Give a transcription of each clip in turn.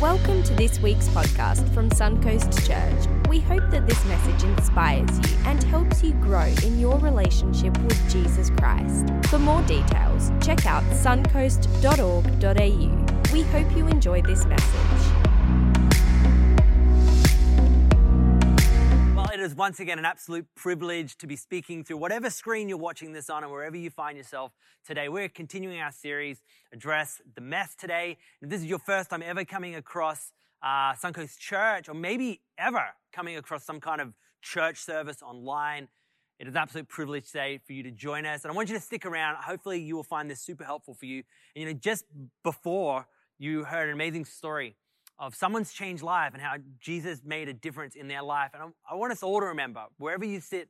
Welcome to this week's podcast from Suncoast Church. We hope that this message inspires you and helps you grow in your relationship with Jesus Christ. For more details, check out suncoast.org.au. We hope you enjoy this message. It is once again an absolute privilege to be speaking through whatever screen you're watching this on and wherever you find yourself today. We're continuing our series, Address the Mess today. If this is your first time ever coming across uh, Suncoast Church, or maybe ever coming across some kind of church service online, it is an absolute privilege today for you to join us. And I want you to stick around. Hopefully, you will find this super helpful for you. And you know, just before you heard an amazing story of someone's changed life and how Jesus made a difference in their life. And I, I want us all to remember, wherever you sit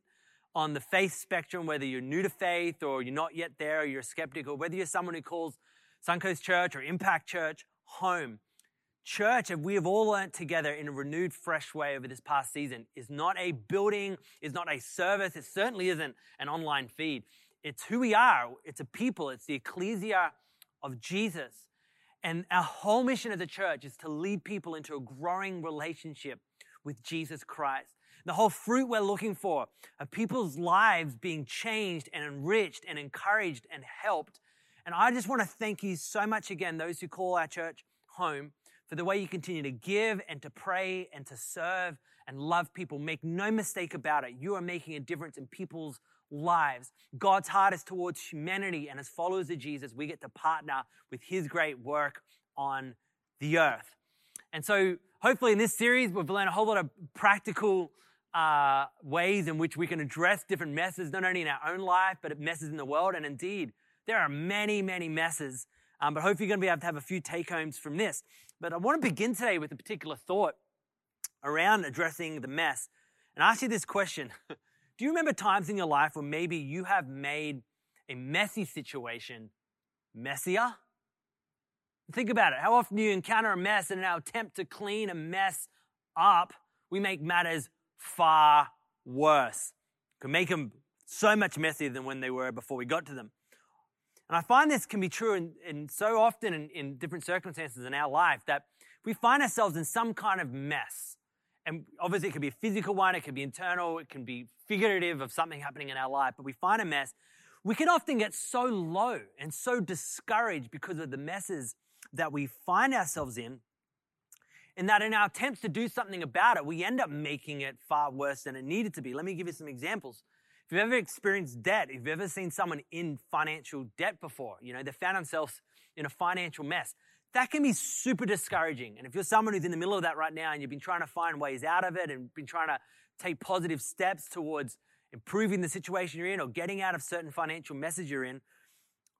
on the faith spectrum, whether you're new to faith or you're not yet there, or you're a skeptic, or whether you're someone who calls Suncoast Church or Impact Church home, church, and we have all learned together in a renewed, fresh way over this past season, is not a building, is not a service, it certainly isn't an online feed. It's who we are, it's a people, it's the ecclesia of Jesus. And our whole mission as a church is to lead people into a growing relationship with Jesus Christ. The whole fruit we're looking for of people's lives being changed and enriched and encouraged and helped. And I just want to thank you so much again, those who call our church home, for the way you continue to give and to pray and to serve and love people. Make no mistake about it. You are making a difference in people's lives. God's heart is towards humanity, and as followers of Jesus, we get to partner with His great work on the earth. And so, hopefully, in this series, we've learned a whole lot of practical uh, ways in which we can address different messes, not only in our own life, but messes in the world. And indeed, there are many, many messes. Um, but hopefully, you're going to be able to have a few take homes from this. But I want to begin today with a particular thought around addressing the mess and I ask you this question. Do you remember times in your life where maybe you have made a messy situation messier? Think about it. How often do you encounter a mess and in our attempt to clean a mess up, we make matters far worse? Can make them so much messier than when they were before we got to them. And I find this can be true in, in so often in, in different circumstances in our life that we find ourselves in some kind of mess. And obviously, it could be a physical one, it could be internal, it can be figurative of something happening in our life, but we find a mess. We can often get so low and so discouraged because of the messes that we find ourselves in, and that in our attempts to do something about it, we end up making it far worse than it needed to be. Let me give you some examples. If you've ever experienced debt, if you've ever seen someone in financial debt before, you know, they found themselves in a financial mess, that can be super discouraging. And if you're someone who's in the middle of that right now and you've been trying to find ways out of it and been trying to take positive steps towards improving the situation you're in or getting out of certain financial messes you're in,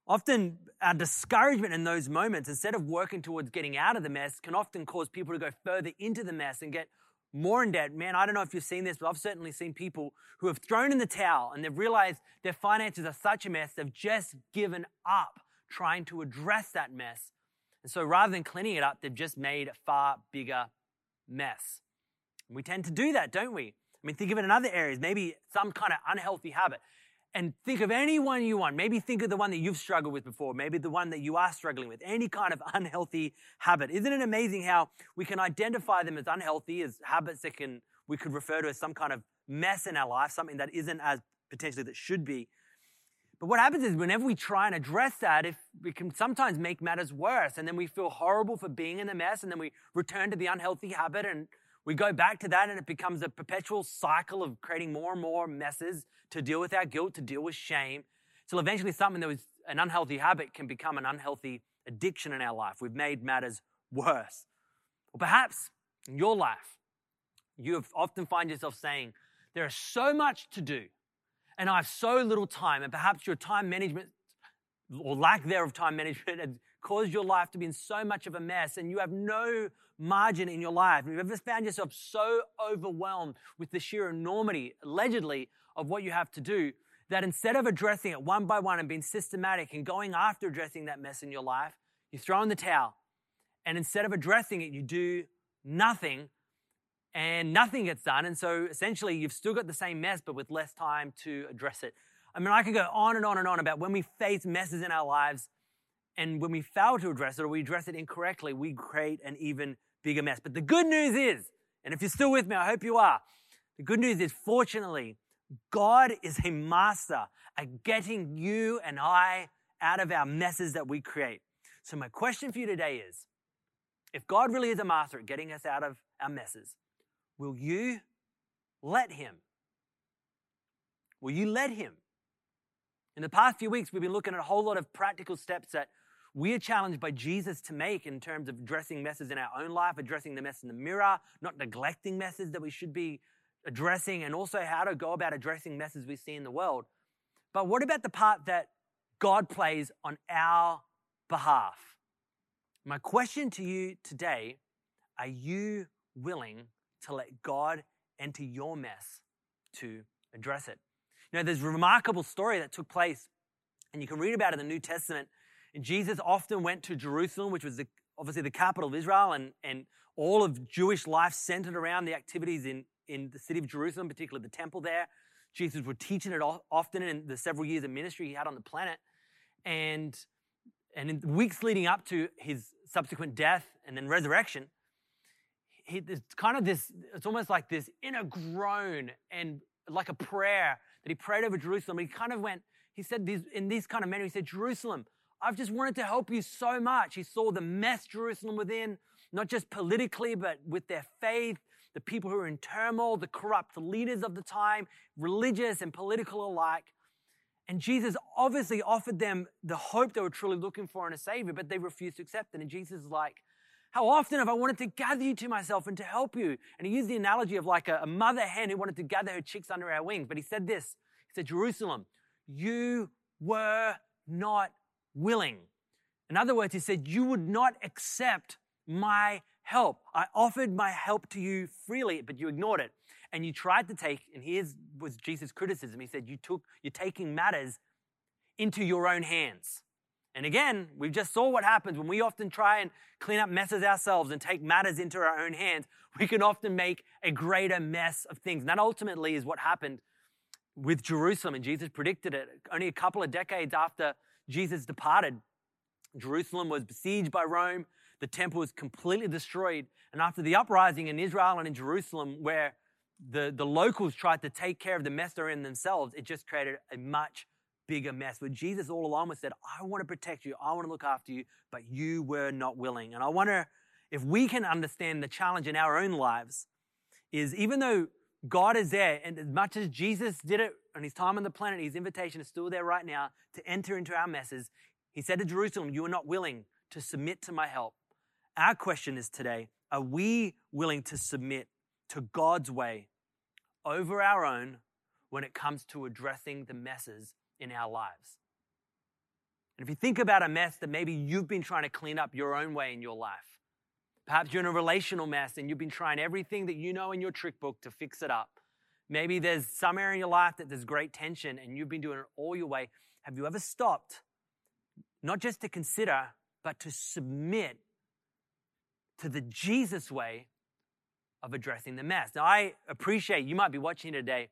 often our discouragement in those moments, instead of working towards getting out of the mess, can often cause people to go further into the mess and get more in debt. Man, I don't know if you've seen this, but I've certainly seen people who have thrown in the towel and they've realized their finances are such a mess, they've just given up trying to address that mess. And so rather than cleaning it up, they've just made a far bigger mess. We tend to do that, don't we? I mean, think of it in other areas, maybe some kind of unhealthy habit. And think of any one you want. Maybe think of the one that you've struggled with before, maybe the one that you are struggling with, any kind of unhealthy habit. Isn't it amazing how we can identify them as unhealthy, as habits that can we could refer to as some kind of mess in our life, something that isn't as potentially that should be. But what happens is whenever we try and address that, if we can sometimes make matters worse, and then we feel horrible for being in the mess, and then we return to the unhealthy habit and we go back to that and it becomes a perpetual cycle of creating more and more messes to deal with our guilt, to deal with shame. Till eventually something that was an unhealthy habit can become an unhealthy addiction in our life. We've made matters worse. Or perhaps in your life, you have often find yourself saying, there is so much to do and I have so little time, and perhaps your time management or lack thereof time management has caused your life to be in so much of a mess, and you have no margin in your life. Have you ever found yourself so overwhelmed with the sheer enormity, allegedly, of what you have to do, that instead of addressing it one by one and being systematic and going after addressing that mess in your life, you throw in the towel. And instead of addressing it, you do nothing and nothing gets done. And so essentially, you've still got the same mess, but with less time to address it. I mean, I could go on and on and on about when we face messes in our lives And when we fail to address it or we address it incorrectly, we create an even bigger mess. But the good news is, and if you're still with me, I hope you are, the good news is, fortunately, God is a master at getting you and I out of our messes that we create. So, my question for you today is if God really is a master at getting us out of our messes, will you let Him? Will you let Him? In the past few weeks, we've been looking at a whole lot of practical steps that we are challenged by Jesus to make in terms of addressing messes in our own life, addressing the mess in the mirror, not neglecting messes that we should be addressing, and also how to go about addressing messes we see in the world. But what about the part that God plays on our behalf? My question to you today are you willing to let God enter your mess to address it? You know, there's a remarkable story that took place, and you can read about it in the New Testament. And Jesus often went to Jerusalem, which was the, obviously the capital of Israel, and, and all of Jewish life centered around the activities in, in the city of Jerusalem, particularly the temple there. Jesus would teach it often in the several years of ministry he had on the planet. And, and in the weeks leading up to his subsequent death and then resurrection, he, it's kind of this, it's almost like this inner groan and like a prayer that he prayed over Jerusalem. He kind of went, he said these, in these kind of manner, he said, Jerusalem, I've just wanted to help you so much. He saw the mess Jerusalem within, not just politically, but with their faith, the people who were in turmoil, the corrupt leaders of the time, religious and political alike. And Jesus obviously offered them the hope they were truly looking for in a Savior, but they refused to accept it. And Jesus is like, How often have I wanted to gather you to myself and to help you? And he used the analogy of like a, a mother hen who wanted to gather her chicks under our wings. But he said this He said, Jerusalem, you were not willing. In other words, he said, You would not accept my help. I offered my help to you freely, but you ignored it. And you tried to take, and here's was Jesus' criticism. He said, You took, you're taking matters into your own hands. And again, we just saw what happens when we often try and clean up messes ourselves and take matters into our own hands. We can often make a greater mess of things. And that ultimately is what happened with Jerusalem. And Jesus predicted it only a couple of decades after Jesus departed. Jerusalem was besieged by Rome. The temple was completely destroyed. And after the uprising in Israel and in Jerusalem, where the, the locals tried to take care of the mess they're in themselves, it just created a much bigger mess. But Jesus all along said, I want to protect you, I want to look after you, but you were not willing. And I wonder if we can understand the challenge in our own lives is even though God is there, and as much as Jesus did it on his time on the planet, his invitation is still there right now to enter into our messes. He said to Jerusalem, You are not willing to submit to my help. Our question is today are we willing to submit to God's way over our own when it comes to addressing the messes in our lives? And if you think about a mess that maybe you've been trying to clean up your own way in your life, perhaps you're in a relational mess and you've been trying everything that you know in your trick book to fix it up. Maybe there's some area in your life that there's great tension and you've been doing it all your way. Have you ever stopped, not just to consider, but to submit to the Jesus way of addressing the mess. Now, I appreciate you might be watching today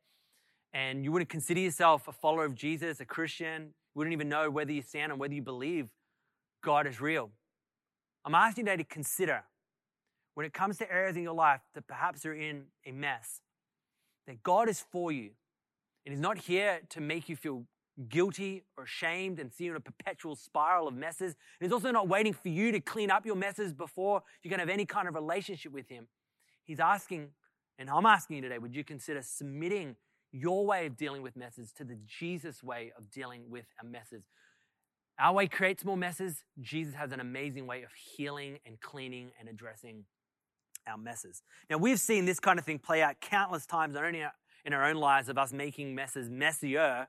and you wouldn't consider yourself a follower of Jesus, a Christian. You wouldn't even know whether you stand and whether you believe God is real. I'm asking you today to consider when it comes to areas in your life that perhaps are in a mess, that God is for you and He's not here to make you feel guilty or ashamed and see you in a perpetual spiral of messes. And he's also not waiting for you to clean up your messes before you can have any kind of relationship with him. He's asking, and I'm asking you today, would you consider submitting your way of dealing with messes to the Jesus way of dealing with a messes? Our way creates more messes. Jesus has an amazing way of healing and cleaning and addressing our messes. Now, we've seen this kind of thing play out countless times, not only in our own lives of us making messes messier,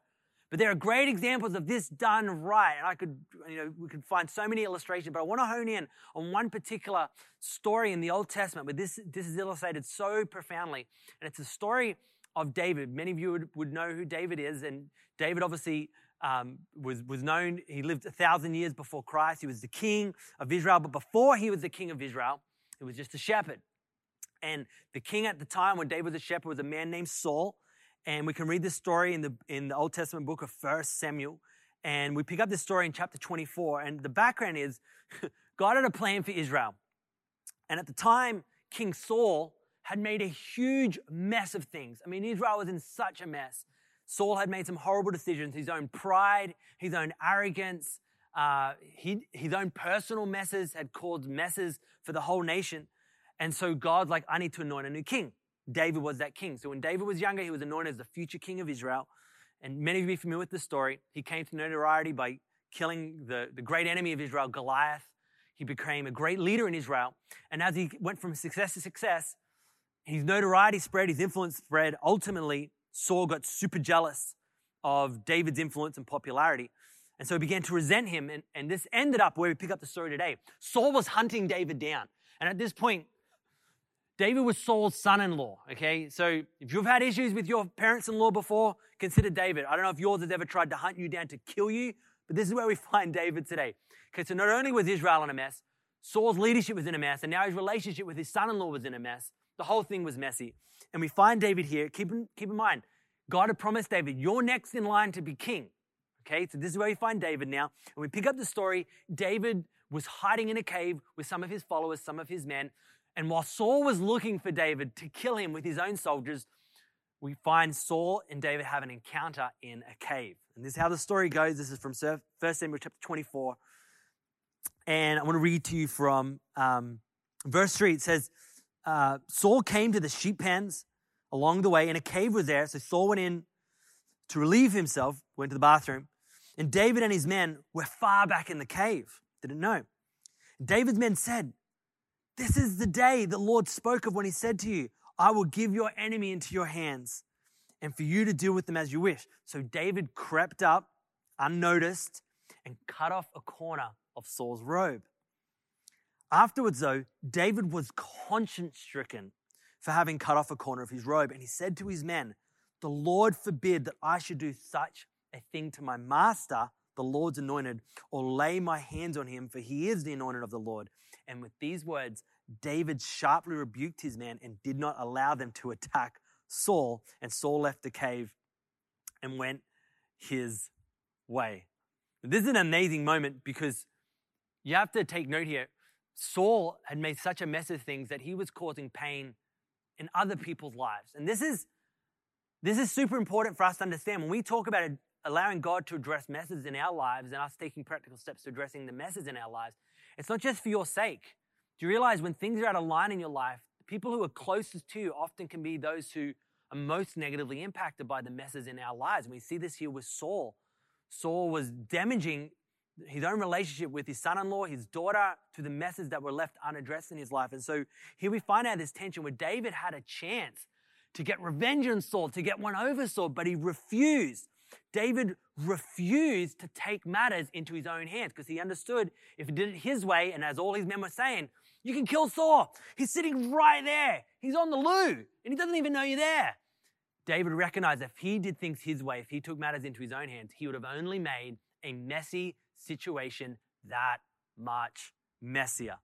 but there are great examples of this done right. And I could, you know, we could find so many illustrations, but I want to hone in on one particular story in the Old Testament where this, this is illustrated so profoundly. And it's a story of David. Many of you would, would know who David is. And David obviously um, was, was known, he lived a thousand years before Christ. He was the king of Israel. But before he was the king of Israel, he was just a shepherd. And the king at the time when David was a shepherd was a man named Saul. And we can read this story in the, in the Old Testament book of First Samuel. And we pick up this story in chapter 24. And the background is God had a plan for Israel. And at the time, King Saul had made a huge mess of things. I mean, Israel was in such a mess. Saul had made some horrible decisions, his own pride, his own arrogance, uh, he, his own personal messes had caused messes for the whole nation. And so God's like, I need to anoint a new king. David was that king. So when David was younger, he was anointed as the future king of Israel. And many of you are familiar with the story. He came to notoriety by killing the, the great enemy of Israel, Goliath. He became a great leader in Israel. And as he went from success to success, his notoriety spread, his influence spread. Ultimately, Saul got super jealous of David's influence and popularity. And so he began to resent him. And, and this ended up where we pick up the story today. Saul was hunting David down. And at this point, David was Saul's son in law. Okay. So if you've had issues with your parents in law before, consider David. I don't know if yours has ever tried to hunt you down to kill you, but this is where we find David today. Okay. So not only was Israel in a mess, Saul's leadership was in a mess, and now his relationship with his son in law was in a mess. The whole thing was messy. And we find David here. Keep in, keep in mind, God had promised David, you're next in line to be king. Okay, so this is where we find David now. And we pick up the story. David was hiding in a cave with some of his followers, some of his men. And while Saul was looking for David to kill him with his own soldiers, we find Saul and David have an encounter in a cave. And this is how the story goes. This is from 1 Samuel chapter 24. And I want to read to you from um, verse 3. It says, uh, Saul came to the sheep pens along the way, and a cave was there. So Saul went in to relieve himself, went to the bathroom. And David and his men were far back in the cave. Didn't know. David's men said, This is the day the Lord spoke of when he said to you, I will give your enemy into your hands and for you to deal with them as you wish. So David crept up unnoticed and cut off a corner of Saul's robe. Afterwards, though, David was conscience stricken for having cut off a corner of his robe, and he said to his men, The Lord forbid that I should do such a thing to my master, the Lord's anointed, or lay my hands on him, for he is the anointed of the Lord. And with these words, David sharply rebuked his men and did not allow them to attack Saul. And Saul left the cave and went his way. This is an amazing moment because you have to take note here. Saul had made such a mess of things that he was causing pain in other people's lives. And this is this is super important for us to understand. When we talk about allowing God to address messes in our lives and us taking practical steps to addressing the messes in our lives, it's not just for your sake. Do you realize when things are out of line in your life, the people who are closest to you often can be those who are most negatively impacted by the messes in our lives. And we see this here with Saul. Saul was damaging his own relationship with his son-in-law, his daughter, to the messes that were left unaddressed in his life. And so here we find out this tension where David had a chance to get revenge on Saul, to get one over Saul, but he refused. David refused to take matters into his own hands because he understood if he did it his way, and as all his men were saying, you can kill Saul. He's sitting right there. He's on the loo, and he doesn't even know you're there. David recognized if he did things his way, if he took matters into his own hands, he would have only made a messy situation that much messier.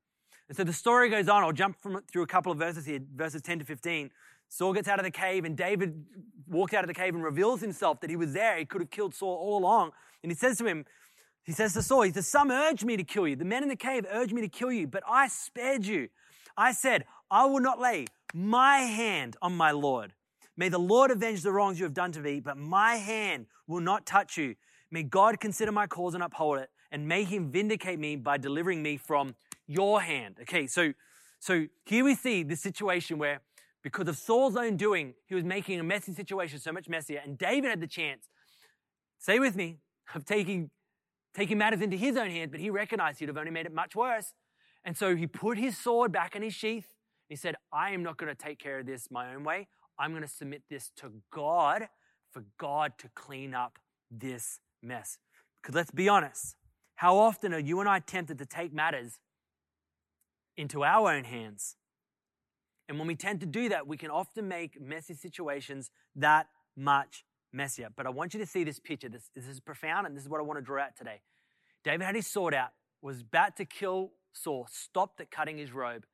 And so the story goes on. I'll jump from, through a couple of verses here, verses 10 to 15. Saul gets out of the cave, and David walks out of the cave and reveals himself that he was there. He could have killed Saul all along. And he says to him, he says to Saul, he says, Some urged me to kill you. The men in the cave urged me to kill you, but I spared you. I said, I will not lay my hand on my Lord. May the Lord avenge the wrongs you have done to me, but my hand will not touch you. May God consider my cause and uphold it, and may him vindicate me by delivering me from your hand. Okay, so so here we see the situation where because of Saul's own doing, he was making a messy situation so much messier. And David had the chance, say with me, of taking, taking matters into his own hands, but he recognized he'd have only made it much worse. And so he put his sword back in his sheath. He said, I am not going to take care of this my own way. I'm going to submit this to God for God to clean up this mess. Because let's be honest, how often are you and I tempted to take matters into our own hands? And when we tend to do that, we can often make messy situations that much messier. But I want you to see this picture. This, this is profound, and this is what I want to draw out today. David had his sword out, was about to kill Saul, stopped at cutting his robe.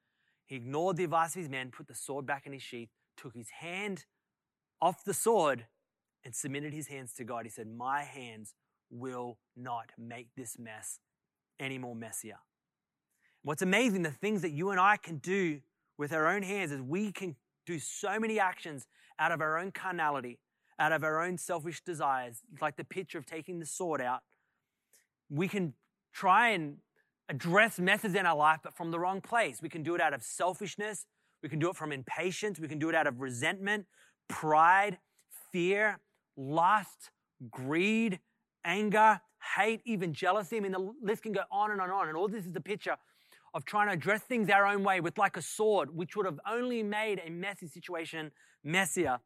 He ignored the advice of his men, put the sword back in his sheath, took his hand off the sword, and submitted his hands to God. He said, My hands will not make this mess any more messier. What's amazing, the things that you and I can do with our own hands is we can do so many actions out of our own carnality, out of our own selfish desires, like the picture of taking the sword out. We can try and address messes in our life, but from the wrong place. We can do it out of selfishness. We can do it from impatience. We can do it out of resentment, pride, fear, lust, greed, anger, hate, even jealousy. I mean, the list can go on and on and on. And all this is a picture of trying to address things our own way with like a sword, which would have only made a messy situation messier.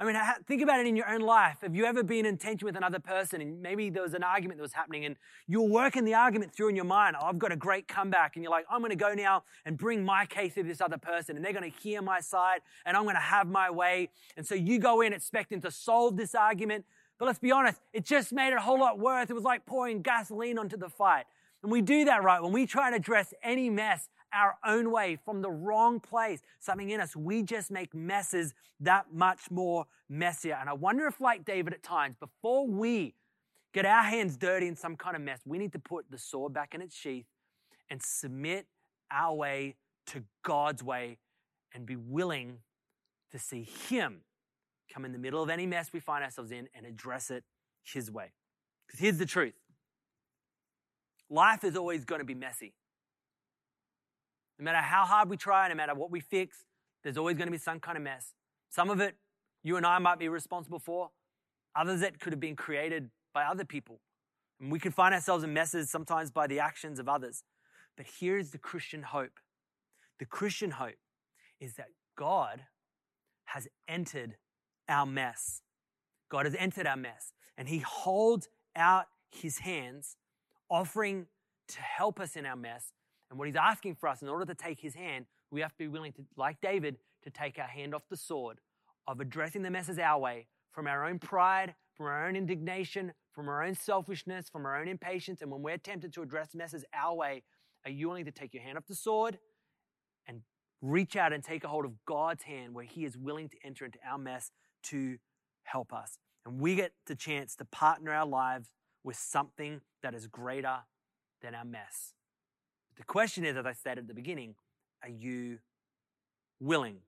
I mean, think about it in your own life. Have you ever been in tension with another person and maybe there was an argument that was happening and you're working the argument through in your mind? Oh, I've got a great comeback. And you're like, I'm going to go now and bring my case to this other person and they're going to hear my side and I'm going to have my way. And so you go in expecting to solve this argument. But let's be honest, it just made it a whole lot worse. It was like pouring gasoline onto the fight. And we do that right when we try to address any mess our own way from the wrong place, something in us, we just make messes that much more messier. And I wonder if, like David at times, before we get our hands dirty in some kind of mess, we need to put the sword back in its sheath and submit our way to God's way and be willing to see Him come in the middle of any mess we find ourselves in and address it His way. Because here's the truth life is always going to be messy. No matter how hard we try, no matter what we fix, there's always going to be some kind of mess. Some of it you and I might be responsible for, others that could have been created by other people. And we can find ourselves in messes sometimes by the actions of others. But here's the Christian hope the Christian hope is that God has entered our mess. God has entered our mess, and He holds out His hands, offering to help us in our mess and what he's asking for us, in order to take his hand, we have to be willing to, like David, to take our hand off the sword of addressing the messes our way from our own pride, from our own indignation, from our own selfishness, from our own impatience. And when we're tempted to address messes our way, are you willing to take your hand off the sword and reach out and take a hold of God's hand where he is willing to enter into our mess to help us? And we get the chance to partner our lives with something that is greater than our mess. The question is, as I said at the beginning, are you willing?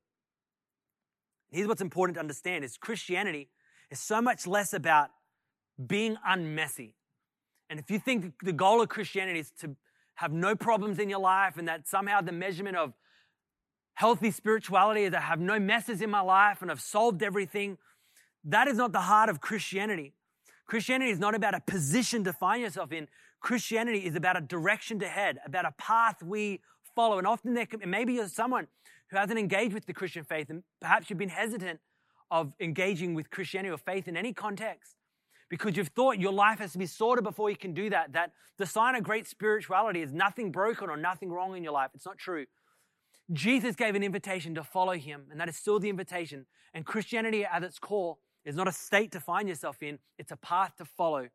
Here's what's important to understand is Christianity is so much less about being unmessy. And if you think the goal of Christianity is to have no problems in your life and that somehow the measurement of healthy spirituality is I have no messes in my life and I've solved everything, that is not the heart of Christianity. Christianity is not about a position to find yourself in. Christianity is about a direction to head, about a path we follow. And often there can, maybe you're someone who hasn't engaged with the Christian faith and perhaps you've been hesitant of engaging with Christianity or faith in any context because you've thought your life has to be sorted before you can do that. That the sign of great spirituality is nothing broken or nothing wrong in your life. It's not true. Jesus gave an invitation to follow him, and that is still the invitation. And Christianity at its core is not a state to find yourself in, it's a path to follow,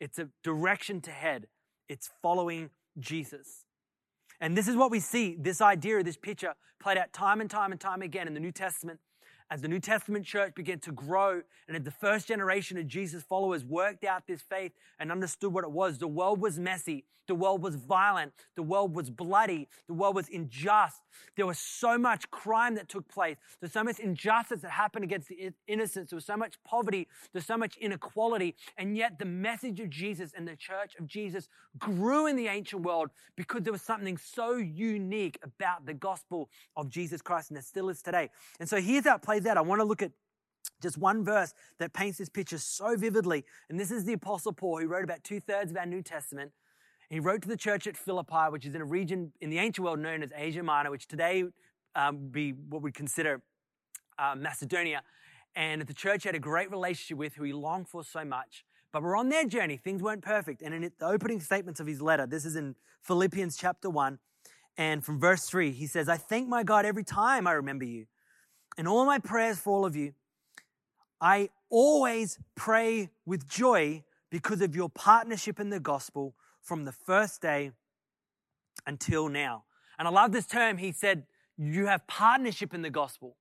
it's a direction to head. It's following Jesus. And this is what we see this idea, this picture played out time and time and time again in the New Testament as the New Testament church began to grow and as the first generation of Jesus followers worked out this faith and understood what it was, the world was messy. The world was violent. The world was bloody. The world was unjust. There was so much crime that took place. There's so much injustice that happened against the innocents. There was so much poverty. There's so much inequality. And yet the message of Jesus and the church of Jesus grew in the ancient world because there was something so unique about the gospel of Jesus Christ and there still is today. And so here's how it out. I want to look at just one verse that paints this picture so vividly. And this is the Apostle Paul, who wrote about two thirds of our New Testament. He wrote to the church at Philippi, which is in a region in the ancient world known as Asia Minor, which today um, be what we would consider uh, Macedonia. And the church had a great relationship with, who he longed for so much. But we're on their journey. Things weren't perfect. And in the opening statements of his letter, this is in Philippians chapter 1, and from verse 3, he says, I thank my God every time I remember you. In all my prayers for all of you, I always pray with joy because of your partnership in the gospel from the first day until now. And I love this term. He said, You have partnership in the gospel.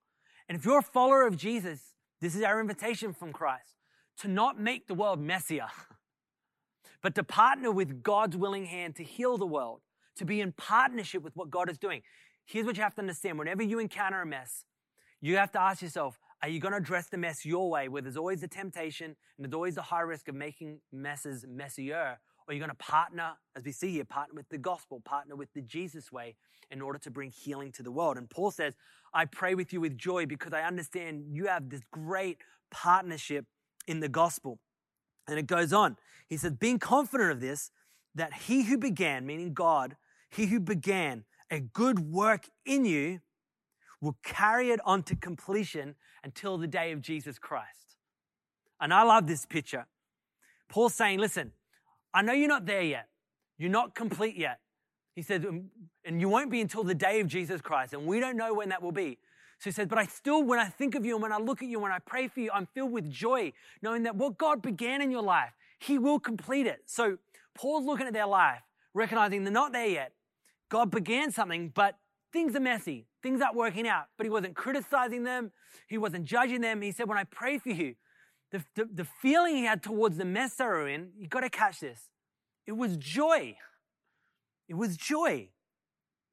And if you're a follower of Jesus, this is our invitation from Christ to not make the world messier, but to partner with God's willing hand to heal the world, to be in partnership with what God is doing. Here's what you have to understand whenever you encounter a mess, you have to ask yourself, are you going to address the mess your way, where there's always the temptation and there's always the high risk of making messes messier? Or are you going to partner, as we see here, partner with the gospel, partner with the Jesus way in order to bring healing to the world? And Paul says, I pray with you with joy because I understand you have this great partnership in the gospel. And it goes on. He says, being confident of this, that he who began, meaning God, he who began a good work in you will carry it on to completion until the day of Jesus Christ. And I love this picture. Paul's saying, listen, I know you're not there yet. You're not complete yet. He said, um, and you won't be until the day of Jesus Christ. And we don't know when that will be. So he says, but I still, when I think of you and when I look at you, when I pray for you, I'm filled with joy, knowing that what God began in your life, He will complete it. So Paul's looking at their life, recognizing they're not there yet. God began something, but things are messy. Things aren't working out. But He wasn't criticizing them. He wasn't judging them. He said, when I pray for you, the, the, the feeling he had towards the mess they were in, you got to catch this. It was joy. It was joy.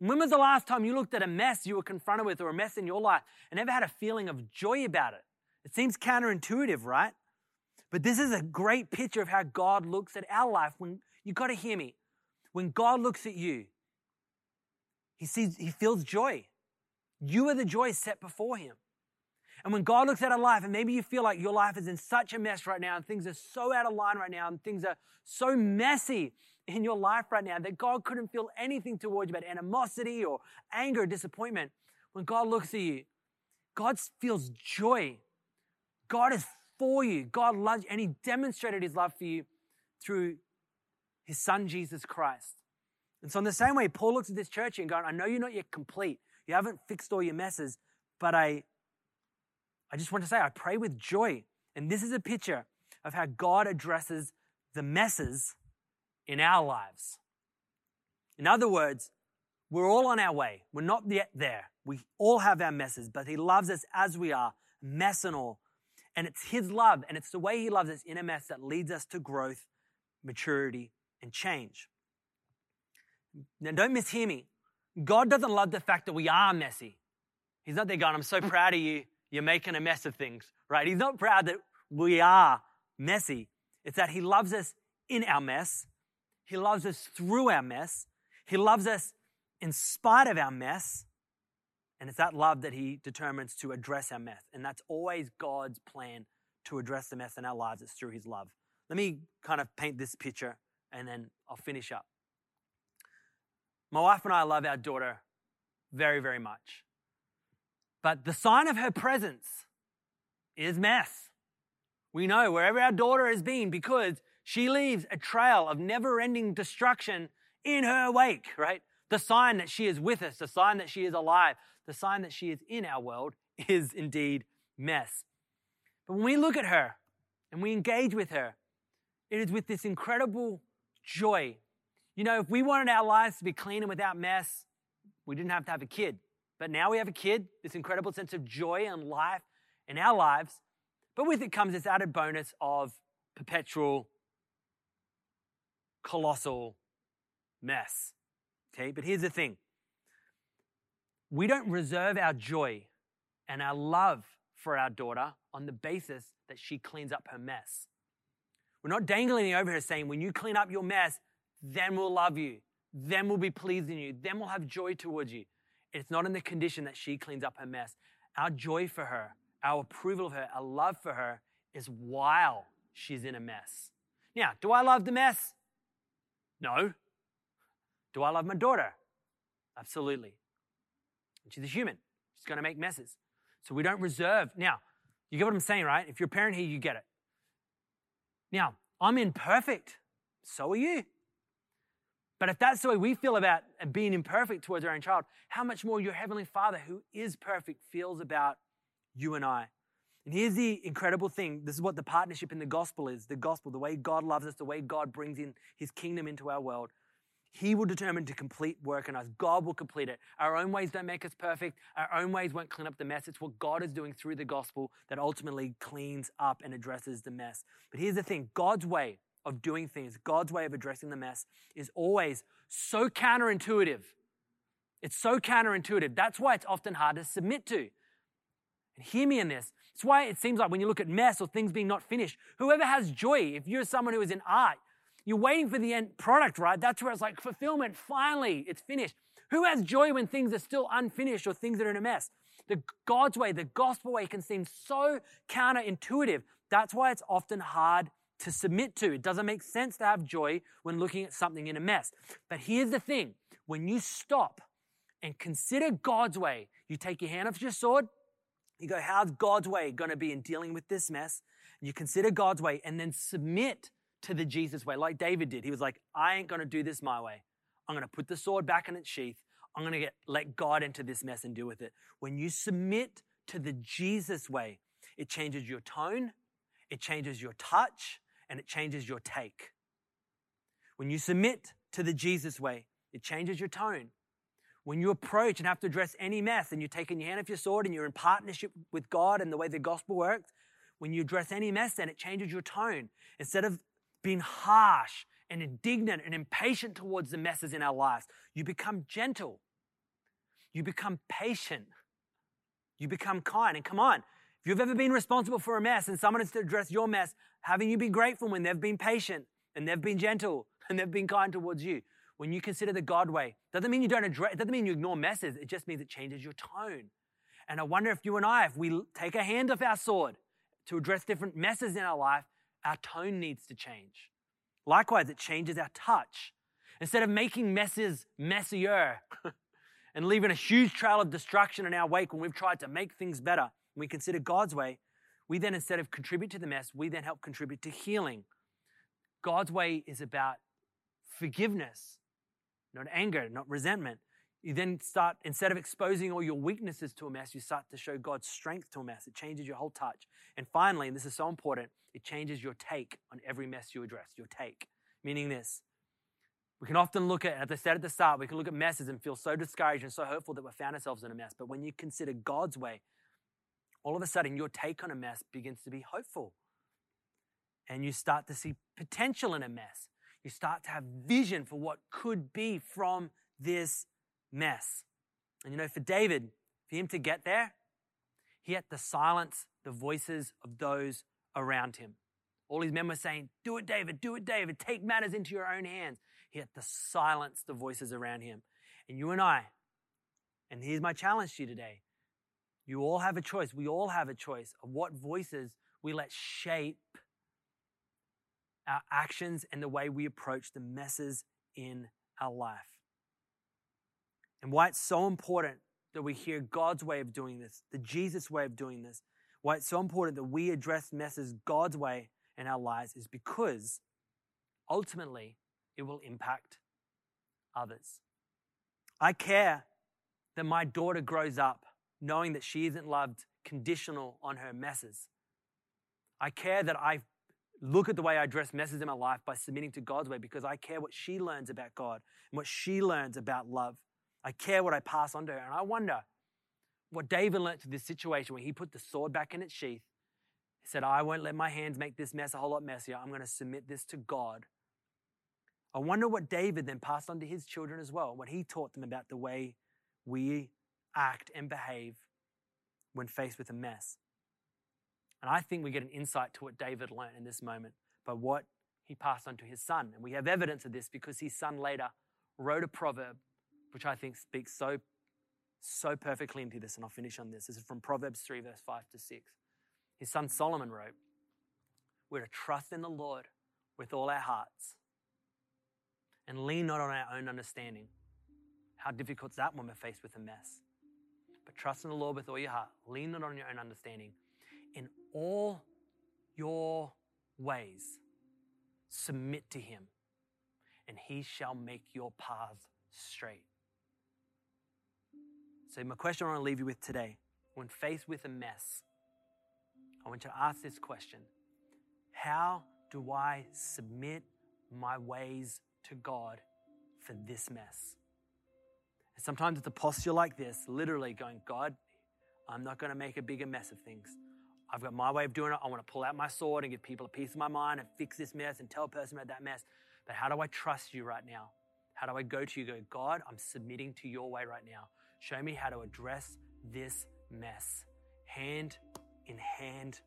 When was the last time you looked at a mess you were confronted with or a mess in your life and ever had a feeling of joy about it? It seems counterintuitive, right? But this is a great picture of how God looks at our life when you got to hear me. When God looks at you, he sees he feels joy. You are the joy set before him. And when God looks at our life, and maybe you feel like your life is in such a mess right now, and things are so out of line right now, and things are so messy, in your life right now that God couldn't feel anything towards you about animosity or anger or disappointment, when God looks at you, God feels joy. God is for you. God loves you. And He demonstrated His love for you through His Son, Jesus Christ. And so, in the same way, Paul looks at this church and going, I know you're not yet complete. You haven't fixed all your messes, but I, I just want to say, I pray with joy. And this is a picture of how God addresses the messes in our lives. In other words, we're all on our way. We're not yet there. We all have our messes, but He loves us as we are, mess and all. And it's His love and it's the way He loves us in a mess that leads us to growth, maturity, and change. Now, don't mishear me. God doesn't love the fact that we are messy. He's not there going, I'm so proud of you. You're making a mess of things, right? He's not proud that we are messy. It's that He loves us in our mess he loves us through our mess. He loves us in spite of our mess. And it's that love that He determines to address our mess. And that's always God's plan to address the mess in our lives. It's through His love. Let me kind of paint this picture and then I'll finish up. My wife and I love our daughter very, very much. But the sign of her presence is mess. We know wherever our daughter has been because she leaves a trail of never ending destruction in her wake, right? The sign that she is with us, the sign that she is alive, the sign that she is in our world is indeed mess. But when we look at her and we engage with her, it is with this incredible joy. You know, if we wanted our lives to be clean and without mess, we didn't have to have a kid. But now we have a kid, this incredible sense of joy and life in our lives. But with it comes this added bonus of perpetual colossal mess. Okay, but here's the thing we don't reserve our joy and our love for our daughter on the basis that she cleans up her mess. We're not dangling over her saying, when you clean up your mess, then we'll love you, then we'll be pleased in you, then we'll have joy towards you. It's not in the condition that she cleans up her mess. Our joy for her, our approval of her, our love for her is while she's in a mess. Now, do I love the mess? No. Do I love my daughter? Absolutely. And she's a human. She's going to make messes. So we don't reserve. Now, you get what I'm saying, right? If you're a parent here, you get it. Now, I'm imperfect. So are you. But if that's the way we feel about being imperfect towards our own child, how much more your Heavenly Father, who is perfect, feels about you and I. And here's the incredible thing. This is what the partnership in the gospel is. The gospel, the way God loves us, the way God brings in his kingdom into our world. He will determine to complete work in us. God will complete it. Our own ways don't make us perfect. Our own ways won't clean up the mess. It's what God is doing through the gospel that ultimately cleans up and addresses the mess. But here's the thing God's way, of doing things, God's way of addressing the mess, is always so counterintuitive. It's so counterintuitive. That's why it's often hard to submit to. And hear me in this. It's why it seems like when you look at mess or things being not finished, whoever has joy, if you're someone who is in art, you're waiting for the end product, right? That's where it's like fulfillment. Finally, it's finished. Who has joy when things are still unfinished or things are in a mess? The God's way, the gospel way can seem so counterintuitive. That's why it's often hard to submit to. It doesn't make sense to have joy when looking at something in a mess. But here's the thing when you stop and consider God's way, you take your hand off your sword, you go, How's God's way going to be in dealing with this mess? You consider God's way and then submit to the Jesus way, like David did. He was like, I ain't going to do this my way. I'm going to put the sword back in its sheath. I'm going to get, let God into this mess and deal with it. When you submit to the Jesus way, it changes your tone, it changes your touch, and it changes your take. When you submit to the Jesus way, it changes your tone. When you approach and have to address any mess and you're taking your hand off your sword and you're in partnership with God and the way the gospel works, when you address any mess, then it changes your tone. Instead of being harsh and indignant and impatient towards the messes in our lives, you become gentle. You become patient. You become kind. And come on, if you've ever been responsible for a mess and someone has to address your mess, haven't you been grateful when they've been patient and they've been gentle and they've been kind towards you? When you consider the God way, doesn't mean you don't address, doesn't mean you ignore messes. It just means it changes your tone. And I wonder if you and I, if we take a hand off our sword to address different messes in our life, our tone needs to change. Likewise, it changes our touch. Instead of making messes messier and leaving a huge trail of destruction in our wake when we've tried to make things better, we consider God's way, we then, instead of contribute to the mess, we then help contribute to healing. God's way is about forgiveness, not anger, not resentment. You then start, instead of exposing all your weaknesses to a mess, you start to show God's strength to a mess. It changes your whole touch. And finally, and this is so important, it changes your take on every mess you address. Your take. Meaning this. We can often look at, as I said at the start, we can look at messes and feel so discouraged and so hopeful that we found ourselves in a mess. But when you consider God's way, all of a sudden your take on a mess begins to be hopeful. And you start to see potential in a mess. You start to have vision for what could be from this mess. And you know, for David, for him to get there, he had to silence the voices of those around him. All his men were saying, Do it, David, do it, David, take matters into your own hands. He had to silence the voices around him. And you and I, and here's my challenge to you today you all have a choice. We all have a choice of what voices we let shape our actions and the way we approach the messes in our life. And why it's so important that we hear God's way of doing this, the Jesus way of doing this, why it's so important that we address messes God's way in our lives is because ultimately it will impact others. I care that my daughter grows up knowing that she isn't loved conditional on her messes. I care that I look at the way I address messes in my life by submitting to God's way because I care what she learns about God and what she learns about love. I care what I pass on to her. And I wonder what David learned through this situation when he put the sword back in its sheath. He said, I won't let my hands make this mess a whole lot messier. I'm going to submit this to God. I wonder what David then passed on to his children as well, what he taught them about the way we act, and behave when faced with a mess. And I think we get an insight to what David learned in this moment by what he passed on to his son. And we have evidence of this because his son later wrote a proverb, which I think speaks so, so perfectly into this. And I'll finish on this. This is from Proverbs 3, verse 5 to 6. His son Solomon wrote, We're to trust in the Lord with all our hearts and lean not on our own understanding. How difficult is that when we're faced with a mess? But trust in the Lord with all your heart. Lean not on your own understanding. In all your ways, submit to Him, and He shall make your paths straight. So, my question I want to leave you with today when faced with a mess, I want you to ask this question How do I submit my ways to God for this mess? Sometimes it's a posture like this, literally going, God, I'm not going to make a bigger mess of things. I've got my way of doing it. I want to pull out my sword and give people a piece of my mind and fix this mess and tell a person about that mess. But how do I trust you right now? How do I go to you? Go, God, I'm submitting to your way right now. Show me how to address this mess. Hand in hand,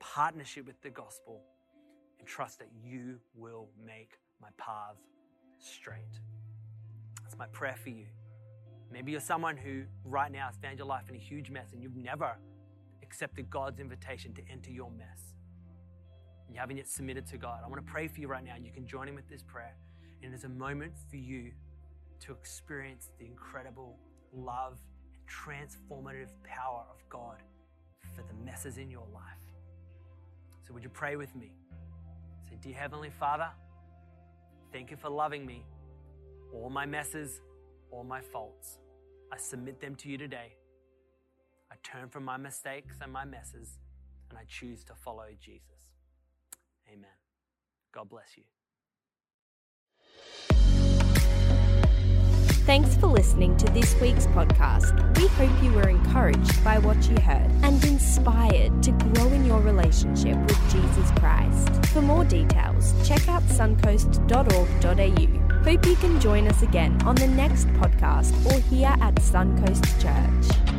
partnership with the gospel, and trust that you will make my path straight. That's my prayer for you. Maybe you're someone who right now has found your life in a huge mess and you've never accepted God's invitation to enter your mess. You haven't yet submitted to God. I want to pray for you right now, and you can join Him with this prayer. And it's a moment for you to experience the incredible love and transformative power of God for the messes in your life. So, would you pray with me? Say, Dear Heavenly Father, thank you for loving me. All my messes, all my faults, I submit them to you today. I turn from my mistakes and my messes, and I choose to follow Jesus. Amen. God bless you. Thanks for listening to this week's podcast. We hope you were encouraged by what you heard and inspired to grow in your relationship with Jesus Christ. For more details, check out suncoast.org.au. Hope you can join us again on the next podcast or here at Suncoast Church.